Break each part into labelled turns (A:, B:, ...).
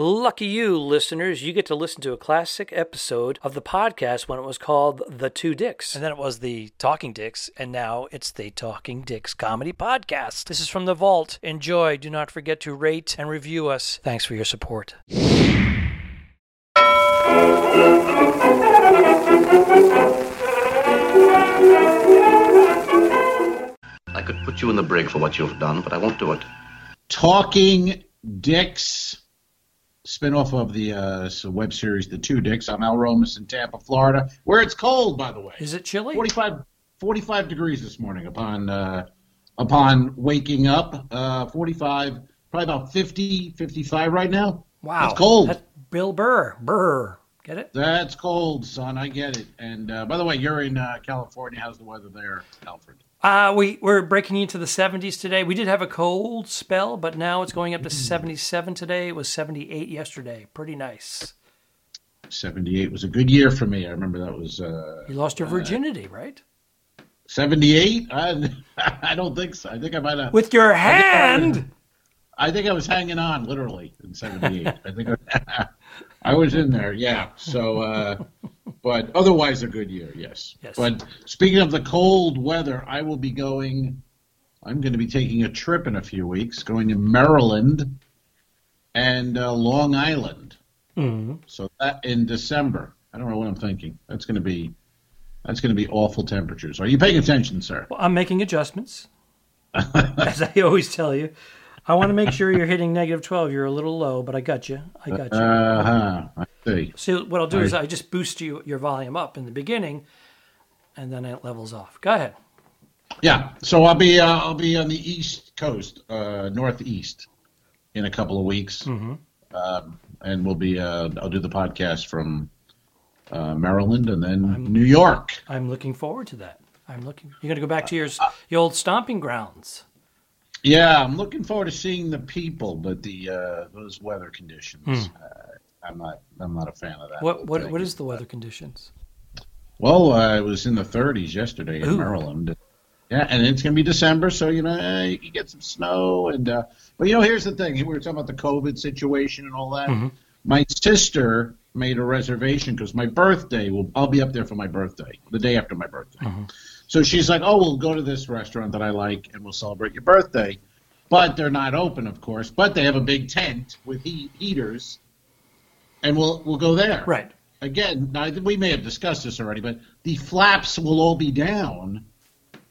A: Lucky you, listeners, you get to listen to a classic episode of the podcast when it was called The Two Dicks. And then it was the Talking Dicks, and now it's the Talking Dicks Comedy Podcast. This is from the vault. Enjoy. Do not forget to rate and review us. Thanks for your support.
B: I could put you in the brig for what you've done, but I won't do it.
C: Talking Dicks, spinoff of the uh, web series The Two Dicks. I'm Al Romas in Tampa, Florida, where it's cold, by the way.
A: Is it chilly?
C: 45, 45 degrees this morning upon uh, upon waking up. Uh, 45, probably about 50, 55 right now.
A: Wow.
C: It's cold.
A: That's Bill Burr. Burr. Get it?
C: That's cold, son. I get it. And uh, by the way, you're in uh, California. How's the weather there, Alfred?
A: Uh, we, we're breaking into the 70s today. We did have a cold spell, but now it's going up to 77 today. It was 78 yesterday. Pretty nice.
C: 78 was a good year for me. I remember that was. Uh,
A: You lost your virginity, right?
C: 78? I, I don't think so. I think I might have.
A: With your
C: I think I
A: hand.
C: I think I was hanging on literally in '78. I think I, I was in there. Yeah. So, uh, but otherwise a good year. Yes.
A: Yes.
C: But speaking of the cold weather, I will be going. I'm going to be taking a trip in a few weeks, going to Maryland and uh, Long Island.
A: Mhm.
C: So that in December. I don't know what I'm thinking. That's going to be. That's going to be awful temperatures. Are you paying attention, sir?
A: Well, I'm making adjustments, as I always tell you. I want to make sure you're hitting negative 12. You're a little low, but I got you. I got you.
C: Uh huh. I see.
A: So what I'll do is I just boost you your volume up in the beginning, and then it levels off. Go ahead.
C: Yeah, so I'll be uh, I'll be on the East Coast, uh, Northeast, in a couple of weeks,
A: Mm-hmm.
C: um, and we'll be uh, I'll do the podcast from uh, Maryland and then New York.
A: I'm looking forward to that. I'm looking. You're going to go back to your, your old stomping grounds.
C: Yeah, I'm looking forward to seeing the people, but the uh, those weather conditions, uh, I'm not I'm not a fan of that.
A: Hmm. What what what is the weather conditions?
C: Well, uh, it was in the 30s yesterday in
A: Ooh.
C: Maryland. Yeah, and it's going to be December, so you know eh, you can get some snow. And uh, but you know, here's the thing: we were talking about the COVID situation and all that.
A: Mhm.
C: My sister made a reservation because my birthday will I'll be up there for my birthday, the day after my birthday. Uh-huh. So she's like, "Oh, we'll go to this restaurant that I like, and we'll celebrate your birthday." But they're not open, of course. But they have a big tent with heat, heaters, and we'll we'll go there
A: Right.
C: again, now, we may have discussed this already, but the flaps will all be down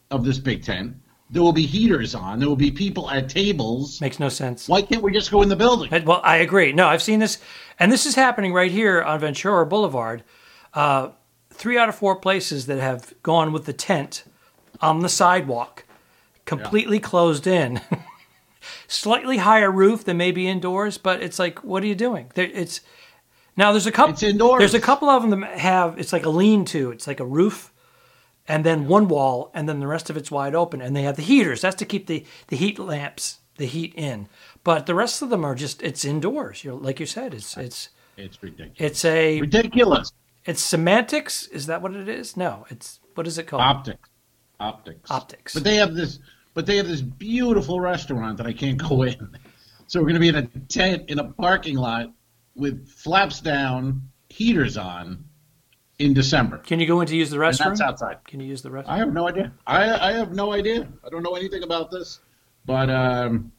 C: of this big tent. There will be heaters on. There will be people at tables.
A: Makes no sense.
C: Why can't we just go in the building?
A: Well, I agree. No, I've seen this, and this is happening right here on Ventura Boulevard. Uh, three out of four places that have gone with the tent on the sidewalk, completely closed in. Slightly higher roof than maybe indoors, but it's like, what are you doing? There, it's now there's a couple.
C: It's indoors.
A: There's a couple of them that have. It's like a lean-to. It's like a roof, and then one wall, and then the rest of it's wide open, and they have the heaters. That's to keep the the heat lamps, the heat in. But the rest of them are just it's indoors. You're like you said, it's it's
C: It's ridiculous.
A: it's a
C: ridiculous.
A: it's semantics. Is that what it is? No, it's what is it called?
C: Optics. Optics.
A: Optics.
C: But they have this. But they have this beautiful restaurant that I can't go in. So we're going to be in a tent in a parking lot with flaps down, heaters on, in December.
A: Can you go in to use the
C: And that's outside.
A: Can you use the restroom?
C: I have no idea. I I have no idea. I don't know anything about this, but um,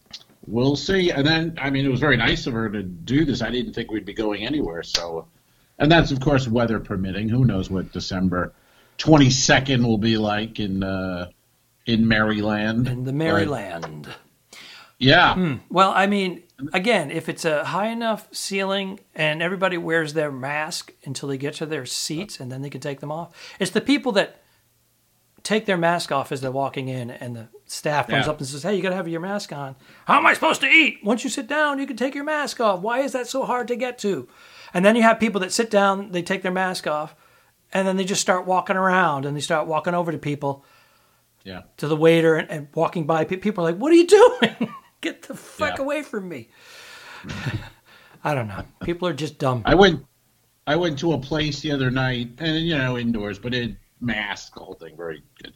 C: we'll see. And then, I mean, it was very nice of her to do this. I didn't think we'd be going anywhere. So, and that's of course weather permitting. Who knows what December twenty second will be like in uh, in Maryland.
A: in the Maryland.
C: yeah,
A: Well, I mean, again, if it's a high enough ceiling and everybody wears their mask until they get to their seats and then they can take them off, it's the people that take their mask off as they're walking in and the staff comes
C: Yeah.
A: up and says, Hey, you got to have your mask on. How am I supposed to eat? Once you sit down, you can take your mask off. Why is that so hard to get to? And then you have people that sit down, they take their mask off, and then they just start walking around and they start walking over to people
C: yeah.
A: to the waiter and, and walking by. People are like, "What are you doing? Get the fuck
C: Yeah.
A: away from me!" I don't know. People are just dumb.
C: I went I went to a place the other night, and you know, indoors, but it masked the whole thing very good.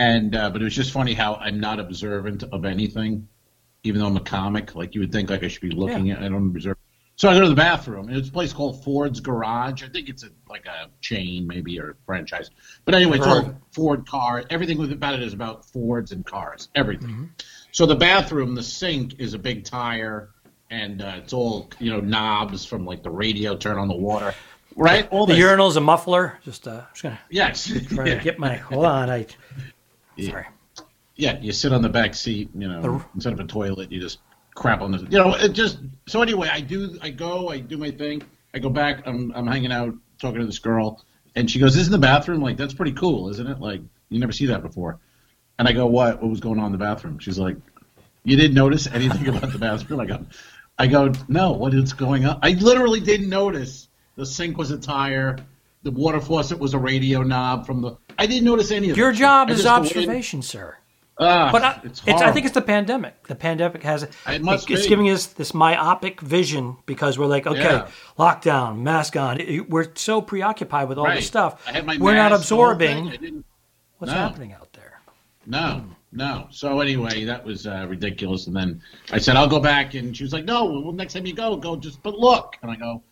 C: And uh, but it was just funny how I'm not observant of anything, even though I'm a comic. Like you would think, like I should be looking at. I don't observe. So I go to the bathroom, and it's a place called Ford's Garage. I think it's a, like a chain, maybe, or a franchise. But anyway, it's all. Ford car. Everything about it is about Fords and cars. Everything. So the bathroom, the sink is a big tire, and uh, it's all you know knobs from like the radio turn on the water, right? All
A: The
C: this.
A: urinal's a muffler. Just uh, I'm just gonna
C: Yes.
A: try
C: yeah.
A: to get my. Hold on, I. Sorry.
C: yeah, you sit on the back seat, you know, instead of a toilet, you just crap on the, you know, it just. So anyway, I do, I go, I do my thing, I go back, I'm, I'm hanging out talking to this girl, and she goes, "Isn't the bathroom like that's pretty cool, isn't it? Like you never see that before." And I go, "What? What was going on in the bathroom?" She's like, "You didn't notice anything about the bathroom?" I go, "I go, no. What is going on?" I literally didn't notice the sink was a tire. The water faucet was a radio knob from the. I didn't notice any of
A: Your
C: shit.
A: job is observation, sir.
C: Ah,
A: But I,
C: it's
A: it's, I think it's the pandemic. The pandemic has
C: It must
A: it's
C: be.
A: giving us this myopic vision because we're like, okay,
C: Yeah.
A: lockdown, mask on. It- We're so preoccupied with all
C: Right.
A: this stuff.
C: I my
A: We're not
C: mask, the whole thing.
A: absorbing what's
C: No.
A: happening out there.
C: No, no. So anyway, that was uh, ridiculous. And then I said, I'll go back. And she was like, No, well, next time you go, go just, but look. And I go,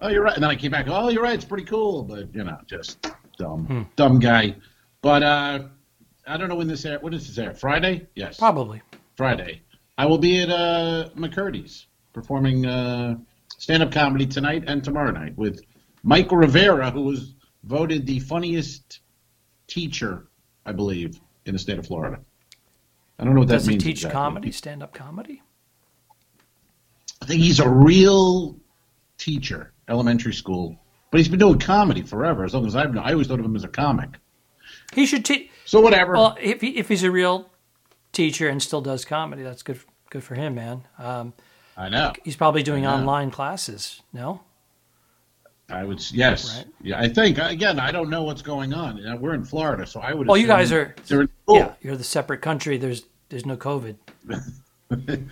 C: Oh, you're right. And then I came back. Oh, you're right. It's pretty cool. But, you know, just dumb,
A: Hmm.
C: dumb guy. But uh, I don't know when this air. When is this air? Friday? Yes.
A: Probably.
C: Friday. I will be at uh, McCurdy's performing uh, stand up comedy tonight and tomorrow night with Mike Rivera, who was voted the funniest teacher, I believe, in the state of Florida. I don't know what
A: Does
C: that
A: he
C: means.
A: teach
C: exactly.
A: comedy, stand up comedy?
C: I think he's a real teacher, elementary school, but he's been doing comedy forever, as long as I've known. I always thought of him as a comic.
A: He should teach.
C: So whatever.
A: Well, if he, if he's a real teacher and still does comedy, that's good. Good for him, man. Um,
C: I know.
A: he's probably doing online classes. No,
C: I would. Yes.
A: Right.
C: Yeah. I think again. I don't know what's going on. We're in Florida, so I would.
A: Well, you guys are-
C: in school.
A: yeah, you're the separate country. There's there's no COVID.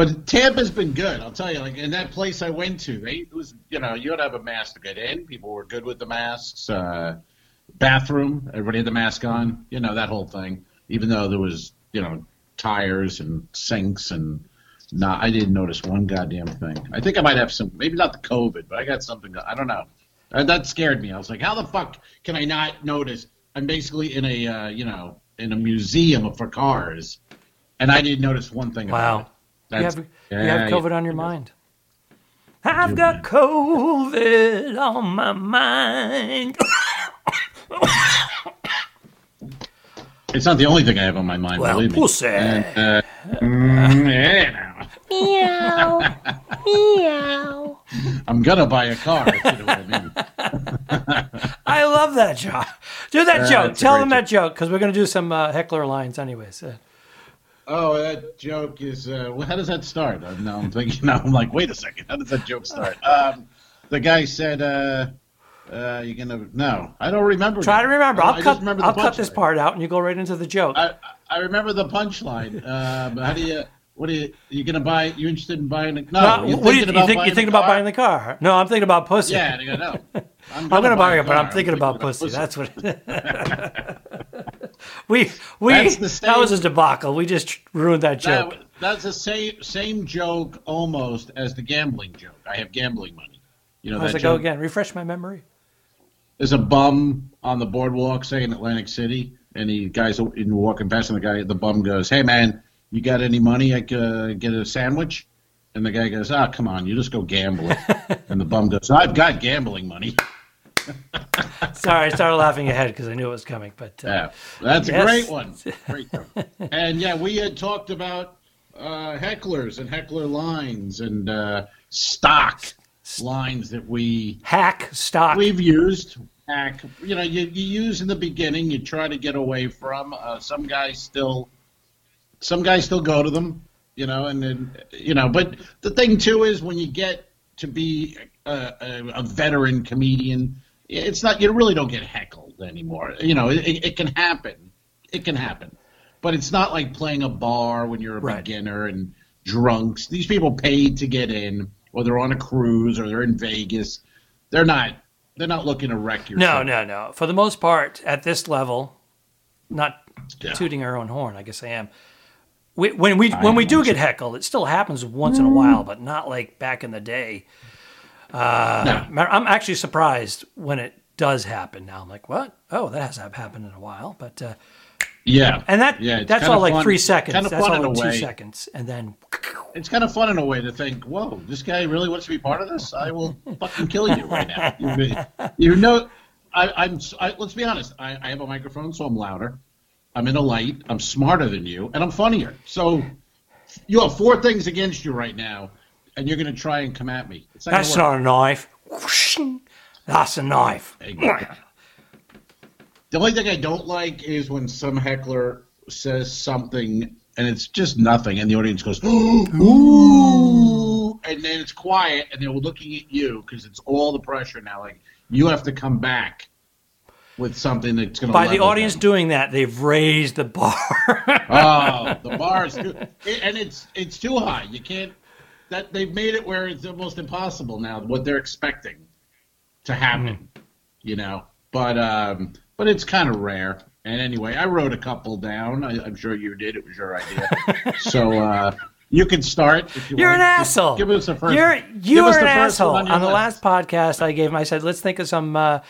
C: But Tampa's been good, I'll tell you. Like in that place I went to, they it was you know you had to have a mask to get in. People were good with the masks. Uh, bathroom, everybody had the mask on. You know that whole thing. Even though there was you know tires and sinks and not, I didn't notice one goddamn thing. I think I might have some, maybe not the COVID, but I got something. I don't know. Uh, that scared me. I was like, how the fuck can I not notice? I'm basically in a uh, you know in a museum for cars, and I didn't notice one thing.
A: Wow.
C: About it.
A: You
C: That's-
A: have, you have COVID
C: yeah.
A: on your mind. I've got. COVID on my mind.
C: It's not the only thing I have on my mind.
A: Well,
C: believe me.
A: pussy.
C: And, uh, mm,
A: Meow. Meow.
C: I'm gonna buy a car. if you know what I mean.
A: I love that joke. Do that
C: Uh,
A: joke. Tell
C: great
A: them that joke because we're going to do some uh, heckler lines, anyways.
C: Oh, that joke is. Uh, well, how does that start? Uh, now I'm thinking. Now I'm like, wait a second. How does that joke start? Um, the guy said, uh, uh, "You're gonna." No, I don't remember.
A: try to remember.
C: I
A: I'll cut.
C: remember
A: I'll cut this part out, and you go right into the joke.
C: I, I remember the punchline. Um, how do you? What are you? You gonna buy? You interested in buying? A, no.
A: Uh,
C: you
A: what do you,
C: thinking
A: you
C: about
A: think? You thinking about
C: car?
A: buying the car? No, I'm thinking about pussy.
C: Yeah, and I go, no. I'm
A: I'm gonna buy
C: a
A: it, but
C: car.
A: I'm thinking about pussy. That's what. We we that was a debacle. We just ruined that joke.
C: That, that's the same same joke almost as the gambling joke. I have gambling money. You know that
A: it go again? Refresh my memory.
C: There's a bum on the boardwalk, say in Atlantic City, and the guy's in walking past, and the guy, the bum goes, "Hey man, you got any money? I could uh, get a sandwich." And the guy goes, "Ah, come on, you just go gamble." it." and the bum goes, "I've got gambling money."
A: Sorry, I started laughing ahead because I knew it was coming. But uh,
C: Yeah, that's
A: Yes.
C: a great one. Great and yeah, we had talked about uh, hecklers and heckler lines and uh, stock lines that we
A: hack stock.
C: we've used. Hack, you know, you, you use in the beginning. You try to get away from. Uh, some guys still, some guys still go to them. You know, and then you know. But the thing too is when you get to be a, a, a veteran comedian, it's not. You really don't get heckled anymore. You know, it, it can happen. It can happen, but it's not like playing a bar when you're a
A: Right.
C: beginner and drunks. These people paid to get in, or they're on a cruise, or they're in Vegas. They're not. They're not looking to wreck your.
A: no, no, no. For the most part, at this level, not
C: Yeah.
A: tooting our own horn. I guess I am. We, when we
C: I
A: when we do get heckled, it still happens once in a mm. while, but not like back in the day. Uh, I'm actually surprised when it does happen. Now I'm like, what? Oh, that hasn't happened in a while. But uh,
C: Yeah,
A: and that
C: yeah,
A: that's all like
C: fun-
A: three seconds.
C: Kind of
A: that's all like two seconds, and then
C: It's kind of fun in a way to think, "Whoa, this guy really wants to be part of this. I will fucking kill you right now." You, you know, I, I'm. I, let's be honest. I, I have a microphone, so I'm louder. I'm in a light. I'm smarter than you, and I'm funnier. So you have four things against you right now, and you're going to try and come at me. Not
A: that's not a knife. That's a knife.
C: The only thing I don't like is when some heckler says something and it's just nothing, and the audience goes, "Ooh," and then it's quiet, and they're looking at you because it's all the pressure now. Like you have to come back with something that's going to
A: By the audience doing that, they've raised the bar.
C: Oh, the bar is too, and it's it's too high. You can't. That they've made it where it's almost impossible now. What they're expecting to happen, you know. But um, but it's kind of rare. And anyway, I wrote a couple down. I, I'm sure you did. It was your idea. so uh, you can start if you
A: You're
C: want.
A: an asshole.
C: Give us the first.
A: You're you're an asshole.
C: one
A: On, the last podcast I gave him, I said, let's think of some uh,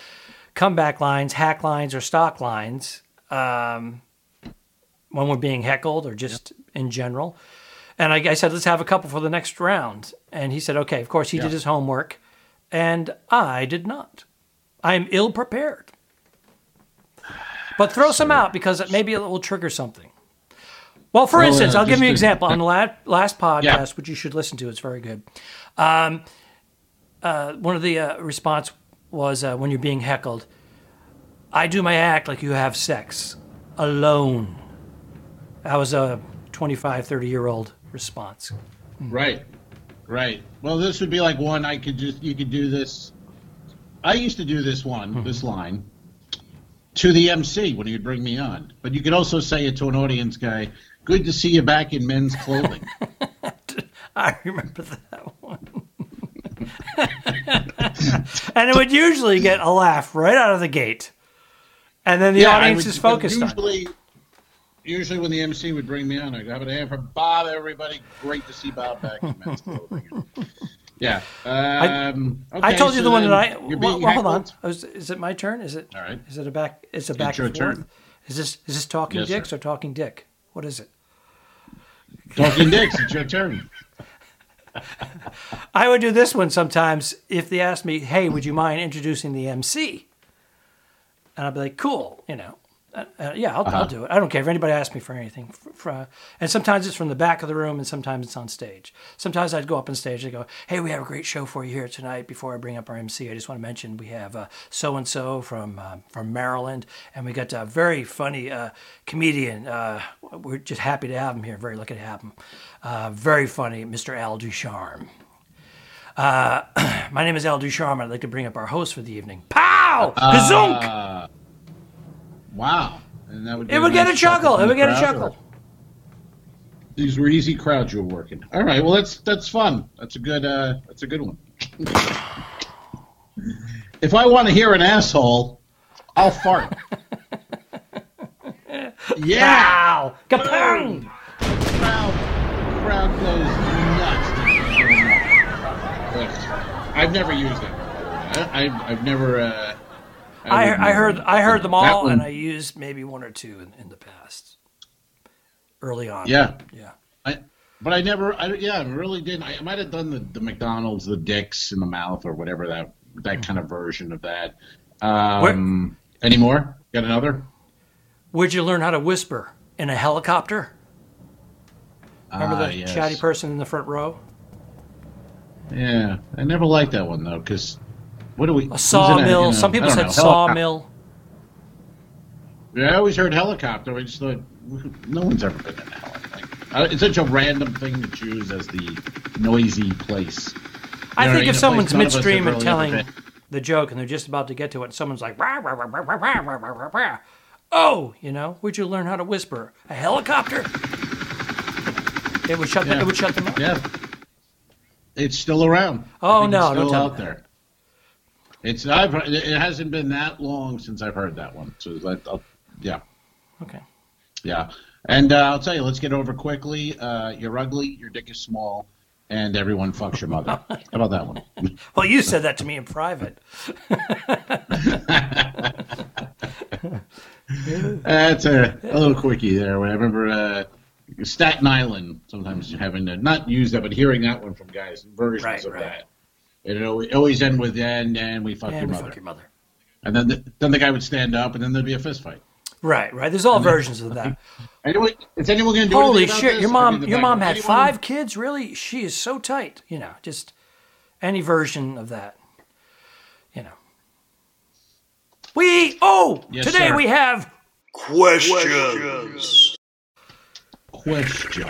A: comeback lines, hack lines, or stock lines um, when we're being heckled or just in general. And I, I said, let's have a couple for the next round. And he said, okay. Of course, he
C: Yeah.
A: did his homework, and I did not. I am ill prepared. But throw some out because maybe it will trigger something. Well, for
C: Well,
A: instance,
C: uh,
A: I'll give you an example. On the last, last podcast,
C: Yeah.
A: which you should listen to, it's very good. Um, uh, one of the uh, response was uh, when you're being heckled, I do my act like you have sex alone. I was a 25, 30 year old response. Mm.
C: Right, right. Well, this would be like one I could just you could do this. I used to do this one, hmm. this line, to the MC when he would bring me on. But you could also say it to an audience guy. Good to see you back in men's clothing.
A: I remember that one. and it would usually get a laugh right out of the gate. And then the
C: I
A: audience
C: would-
A: is focused on it.
C: Usually, when the MC would bring me on, I'd have a hand from Bob. Everybody, great to see Bob back in men's clothing. Yeah. Um,
A: I
C: okay,
A: told you
C: so
A: the one that I. Well, well, hold on. Oh, Is, it my turn? Is it?
C: All right.
A: Is it a back? It's a back
C: your
A: and forth.
C: turn.
A: Is this is this talking
C: Yes,
A: dicks
C: sir.
A: or talking dick? What is it?
C: Talking dicks. It's your turn.
A: I would do this one sometimes if they asked me, "Hey, would you mind introducing the MC?" And I'd be like, "Cool," you know. Uh, uh, yeah, I'll,
C: Uh-huh.
A: I'll do it. I don't care if anybody asks me for anything. Uh, and sometimes it's from the back of the room, and sometimes it's on stage. Sometimes I'd go up on stage and go, "Hey, we have a great show for you here tonight." Before I bring up our MC, I just want to mention we have so and so from uh, from Maryland, and we got a very funny uh, comedian. Uh, we're just happy to have him here. Very lucky to have him. Uh, very funny, Mr. Al Ducharme. Uh, my name is Al Ducharme. I'd like to bring up our host for the evening. Pow! Kazunk!
C: Wow. And that would
A: it would get a chuckle. It would get a chuckle.
C: or- These were easy crowds you were working. All right. Well, that's that's fun. That's a good. Uh, that's a good one. if I want to hear an asshole, I'll fart. yeah.
A: Pow! Kapong!
C: crowd, crowd goes nuts. I've never used it. I, I've, I've never. Uh,
A: I,
C: would
A: I heard I heard them all, and I used maybe one or two in, in the past. Early on.
C: Yeah,
A: Yeah.
C: I, but I never. I, yeah, I really didn't. I, might have done the, the McDonald's, the dicks in the mouth, or whatever that that kind of version of that. Um, any more? Got another?
A: Where'd you learn how to whisper? In a helicopter? Remember
C: Ah,
A: the
C: yes.
A: chatty person in the front row?
C: Yeah, I never liked that one though, because what do we?
A: A sawmill. Some people said know, sawmill.
C: Yeah, I always heard helicopter. I just thought no one's ever been in a helicopter. It's such a random thing to choose as the noisy place.
A: I think if someone's midstream and
C: really
A: telling the joke and they're just about to get to it, and someone's like, rah, rah, rah, oh, you know, would you learn how to whisper? A helicopter? It would shut.
C: Yeah.
A: Them, it would shut them up.
C: Yeah. It's still around.
A: Oh no,
C: it's still out there. It's I've it hasn't been that long since I've heard that one. So that uh, yeah.
A: Okay.
C: Yeah. And uh, I'll tell you, let's get over quickly. Uh, you're ugly. Your dick is small. and everyone fucks your mother. How about that one?
A: Well, you said that to me in private.
C: That's a, a little quickie there. I remember uh, Staten Island sometimes having to not use that, but hearing that one from guys, versions
A: Right,
C: of
A: right.
C: that. And it always, always end with and and we fuck
A: And
C: your
A: we
C: mother.
A: fuck your mother.
C: And then the, then the guy would stand up, and then there'd be a fist fight.
A: Right, right. There's all versions of that.
C: Anyone, is anyone going to do
A: Holy
C: anything about
A: shit!
C: this?
A: Your
C: I
A: mom,
C: mean,
A: your mom had
C: anyone-
A: five kids. Really? She is so tight. You know, just any version of that. You know. We oh
C: Yes,
A: today
C: sir.
A: we have
D: Questions.
C: question.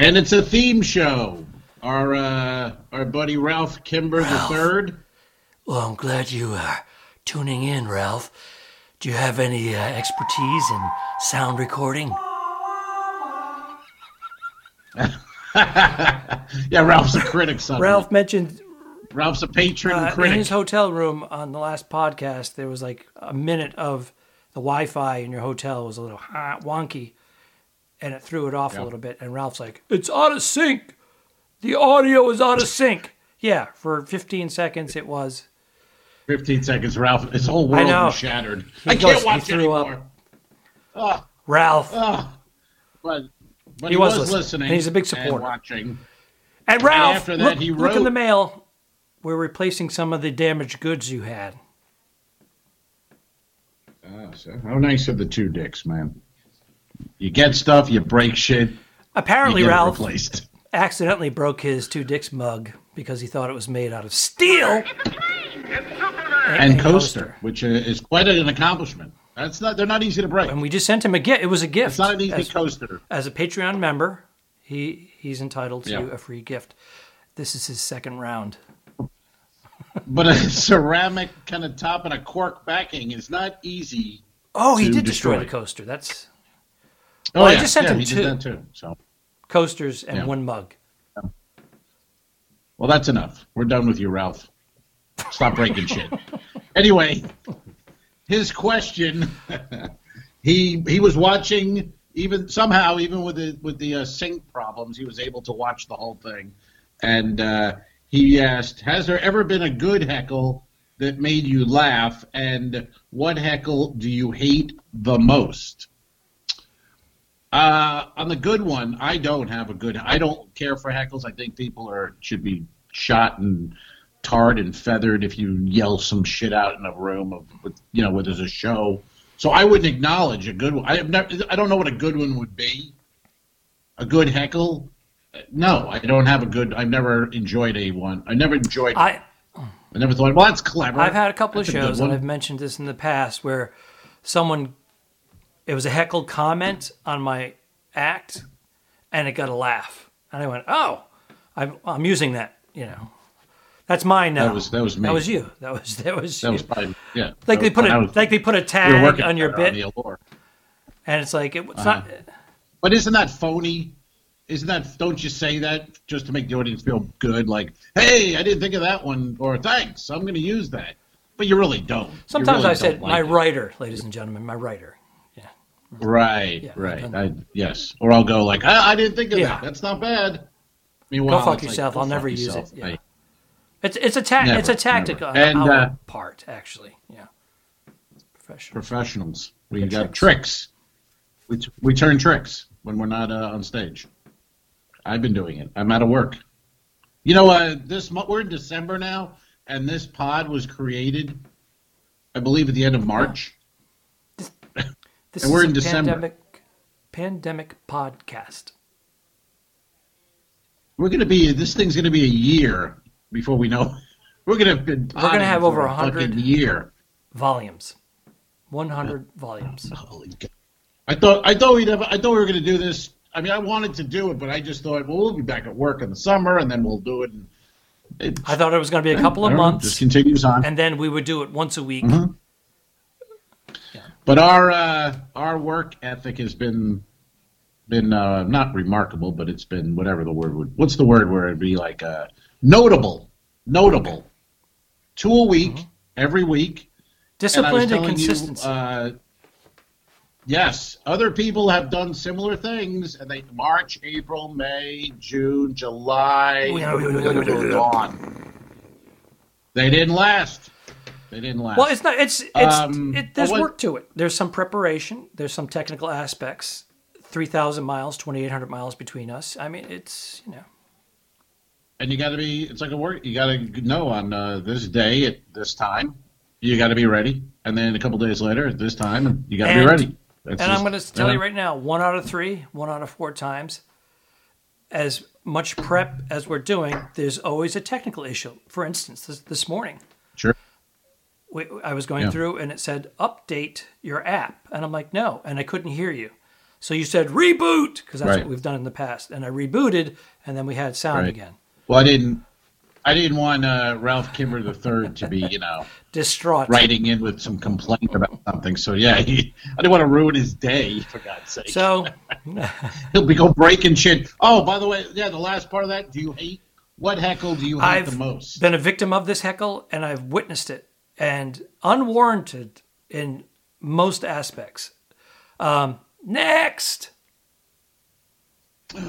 C: And it's a theme show. Our uh, our buddy Ralph Kimber the third.
A: Well, I'm glad you are tuning in, Ralph. Do you have any uh, expertise in sound recording?
C: Yeah, Ralph's a critic. Son.
A: Ralph mentioned
C: Ralph's a patron
A: uh, in his hotel room on the last podcast, there was like a minute of the Wi-Fi in your hotel was a little ah, wonky, and it threw it off
C: Yeah.
A: a little bit. And Ralph's like, "It's out of sync. The audio is out of sync." Yeah, for 15 seconds it was.
C: Fifteen seconds, Ralph. His whole world was shattered.
A: He
C: I
A: goes-
C: can't watch
A: he threw up.
C: anymore. Ah,
A: Ralph
C: ah. But but
A: He
C: he,
A: was
C: was,
A: listening, and he's a big
C: and
A: supporter.
C: watching.
A: and Ralph,
C: after that,
A: look,
C: he
A: look in the mail. We're replacing some of the damaged goods you had.
C: Ah, so how nice of the two dicks, man. You get stuff, you break shit.
A: Apparently,
C: you get it
A: Ralph
C: replaced.
A: accidentally broke his two dicks mug because he thought it was made out of steel
C: and coaster, which uh, is quite an accomplishment. That's not. They're not easy to break.
A: And we just sent him a gift. It was a gift.
C: It's not an easy
A: as,
C: coaster.
A: as a Patreon member, he he's entitled to
C: Yeah.
A: a free gift. This is his second round.
C: But a ceramic kind of top and a cork backing is not easy.
A: Oh, he
C: To
A: did destroy
C: destroy.
A: the coaster. That's
C: Oh,
A: Well, I
C: yeah,
A: just sent
C: yeah,
A: him two.
C: too. So,
A: coasters and
C: Yeah.
A: one mug.
C: well, that's enough. We're done with you, Ralph. Stop breaking shit. Anyway, his question. he he was watching even somehow even with the with the uh, sync problems he was able to watch the whole thing, and uh, he asked, "Has there ever been a good heckle that made you laugh? And what heckle do you hate the most?" Uh, on the good one, I don't have a good. I don't care for heckles. I think people are should be shot and tarred and feathered if you yell some shit out in a room of, with, you know, where there's a show. So I wouldn't acknowledge a good one. I have never, I don't know what a good one would be. A good heckle? No, I don't have a good. I've never enjoyed a one. I never enjoyed. I,
A: I
C: never thought, well, that's clever.
A: I've had a couple of
C: That's good
A: shows, and I've mentioned this in the past, where someone it was a heckled comment on my act, and it got a laugh, and I went, "Oh, I'm, I'm using that." You know, that's mine now.
C: That was that was me.
A: That was you. That was that was
C: That
A: you.
C: was probably yeah.
A: like
C: That
A: they
C: was-
A: put a
C: was-
A: like they put a
C: we
A: tag
C: working
A: on your bit,
C: the allure.
A: and it's like it, it's
C: Uh-huh.
A: not.
C: But isn't that phony? Isn't that? Don't you say that just to make the audience feel good? Like, hey, I didn't think of that one, or thanks, I'm going to use that. But you really don't.
A: Sometimes
C: really
A: I said
C: don't like
A: my
C: it.
A: writer, ladies and gentlemen, my writer.
C: Right,
A: Yeah,
C: right. I, yes, or I'll go like, I, I didn't think of
A: Yeah.
C: that. That's not bad. Meanwhile,
A: Go fuck
C: it's like,
A: yourself.
C: go
A: I'll
C: fuck
A: never use it. Yeah.
C: I-
A: It's it's a ta-
C: Never,
A: it's a tactic
C: never.
A: on
C: And,
A: our
C: uh,
A: part, actually. Yeah, professional.
C: professionals. We got
A: tricks.
C: tricks. We t- we turn tricks when we're not uh, on stage. I've been doing it. I'm out of work. You know, uh, this mo- we're in December now, and this pod was created, I believe, at the end of March.
A: This
C: And we're
A: is
C: in
A: a
C: December.
A: Pandemic, pandemic podcast.
C: We're gonna be. This thing's gonna be a year before we know. We're gonna have been.
A: We're gonna have over a hundred-
C: year.
A: Volumes, one hundred volumes.
C: Holy God. I thought I thought we'd have, I thought we were going to do this. I mean, I wanted to do it, but I just thought, well, we'll be back at work in the summer, and then we'll do it. And it
A: I thought it was going to be a couple of
C: don't know,
A: months,
C: just continues on.
A: and then we would do it once a week.
C: Mm-hmm. But our uh, our work ethic has been been uh, not remarkable, but it's been whatever the word would. What's the word where it'd be like uh, notable, notable. Two a week,
A: Mm-hmm.
C: every week. And
A: Disciplined and,
C: telling you, uh, Yes, other people have done similar things, and they March, April, May, June, July, gone. They didn't last. They didn't last.
A: Well, it's not. It's it's.
C: Um,
A: it, there's
C: what-
A: work to it. There's some preparation. There's some technical aspects. Three thousand miles, twenty eight hundred miles between us. I mean, it's you know.
C: and you got to be. It's like a work. You got to know on uh, this day at this time. You got to be ready, and then a couple days later at this time, you got to be ready. That's
A: And I'm going to tell
C: yeah.
A: you right now, one out of three, one out of four times, as much prep as we're doing, there's always a technical issue. For instance, this, this morning,
C: Sure.
A: I was going
C: Yeah.
A: through and it said update your app, and I'm like, no, and I couldn't hear you. So you said reboot because that's
C: Right.
A: what we've done in the past, and I rebooted, and then we had sound
C: Right.
A: again.
C: Well, I didn't. I didn't want uh, Ralph Kimmer III to be, you know,
A: Distraught.
C: writing in with some complaint about something. So yeah, he, I didn't want to ruin his day for God's sake.
A: So
C: He'll be go breaking shit. Oh, by the way, yeah, the last part of that. Do you hate what heckle do you hate
A: I've
C: the most?
A: been a victim of this heckle, and I've witnessed it, and unwarranted in most aspects. Um, next,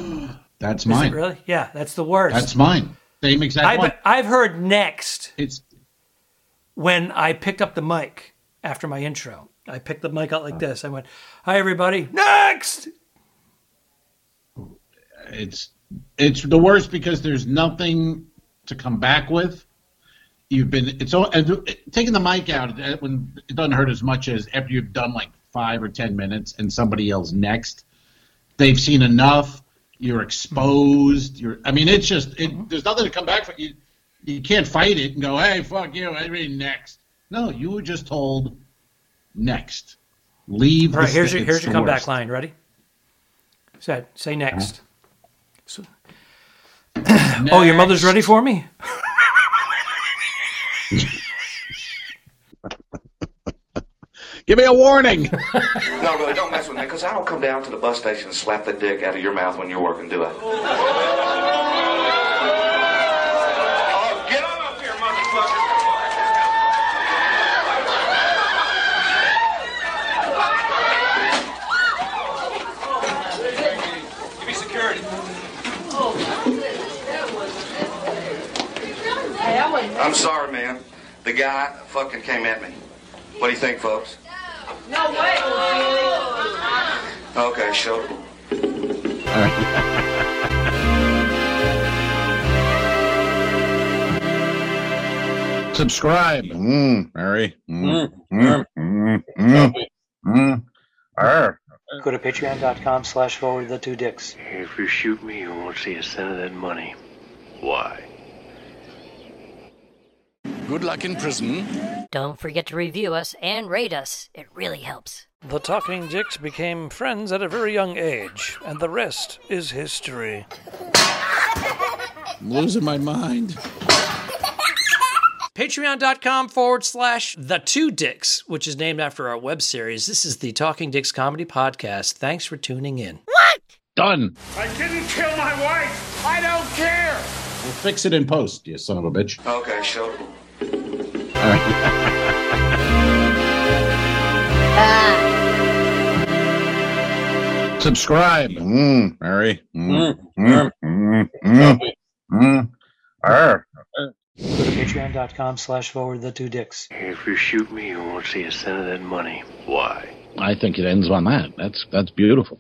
C: That's
A: is
C: mine.
A: it really? Yeah, that's the worst.
C: That's mine. Same exact one.
A: I've, I've heard next
C: It's
A: when I picked up the mic after my intro. I picked the mic out like this. I went, "Hi, everybody." Next.
C: it's it's the worst because there's nothing to come back with. You've been it's all and taking the mic out when it doesn't hurt as much as after you've done like five or ten minutes and somebody yells next. They've seen enough. You're exposed. You're. I mean, it's just it, mm-hmm. there's nothing to come back from. You you can't fight it and go, hey, fuck you, I mean next. No, you were just told next. Leave.
A: All right, here's your here's your comeback
C: worst.
A: line. Ready? Say say next. Uh-huh. So-
C: Next.
A: oh, your mother's ready for me.
C: Give me a warning.
B: No, really, don't mess with me, because I don't come down to the bus station and slap the dick out of your mouth when you're working, do I? Oh, get on up here, motherfucker! Give me security. Oh, I'm sorry, man. The guy fucking came at me. What do you think, folks?
D: No way.
B: Okay, show. All right.
C: Subscribe.
E: Mm, Mary. Mm, mm, mm, mm, mm. Arr.
A: Go to patreon.com slash forward the two dicks.
F: If you shoot me, you won't see a cent of that money. Why?
E: Good luck in prison.
D: Don't forget to review us and rate us. It really helps.
A: The Talking Dicks became friends at a very young age, and the rest is history.
C: I'm losing my mind.
A: Patreon.com forward slash the two dicks, which is named after our web series. This is the Talking Dicks Comedy Podcast. Thanks for tuning in. What?
C: Done.
G: I didn't kill my wife. I don't care.
C: We'll fix it in post, you son of a bitch.
B: Okay, show.
C: Subscribe.
E: Mm, Mary. Mm, mm, mm, mm, mm. Arr.
A: Go to patreon.com slash forward the two dicks.
F: If you shoot me, you won't see a cent of that money. Why?
C: I think it ends on that. That's that's beautiful.